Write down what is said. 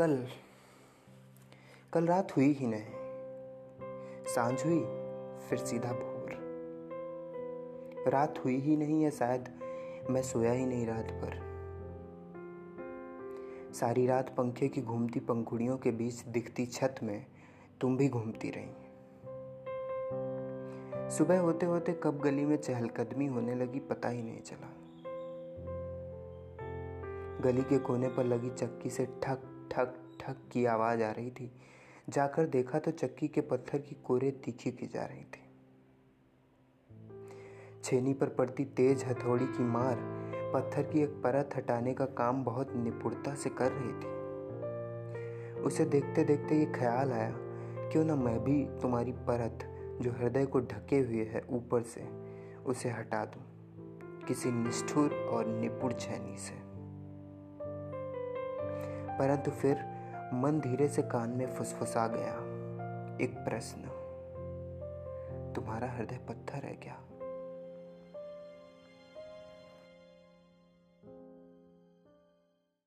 कल कल रात हुई ही नहीं। साँझ हुई, फिर सीधा भोर। रात हुई ही नहीं है शायद, मैं सोया ही नहीं रात भर। सारी रात पंखे की घूमती पंखुड़ियों के बीच दिखती छत में, तुम भी घूमती रही। सुबह होते होते कब गली में चहलकदमी होने लगी, पता ही नहीं चला। गली के कोने पर लगी चक्की से ठक ठक ठक की आवाज़ आ रही थी। जाकर देखा तो चक्की के पत्थर की कोरे तीखी की जा रही थी। छेनी पर पड़ती तेज हथौड़ी की मार पत्थर की एक परत हटाने का काम बहुत निपुणता से कर रही थी। उसे देखते देखते ये ख्याल आया, क्यों ना मैं भी तुम्हारी परत जो हृदय को ढके हुए है ऊपर से, उसे हटा दूँ, किसी निष्ठुर और निपुण छेनी से। परंतु फिर मन धीरे से कान में फुसफुसा गया। एक प्रश्न। तुम्हारा हृदय पत्थर है क्या?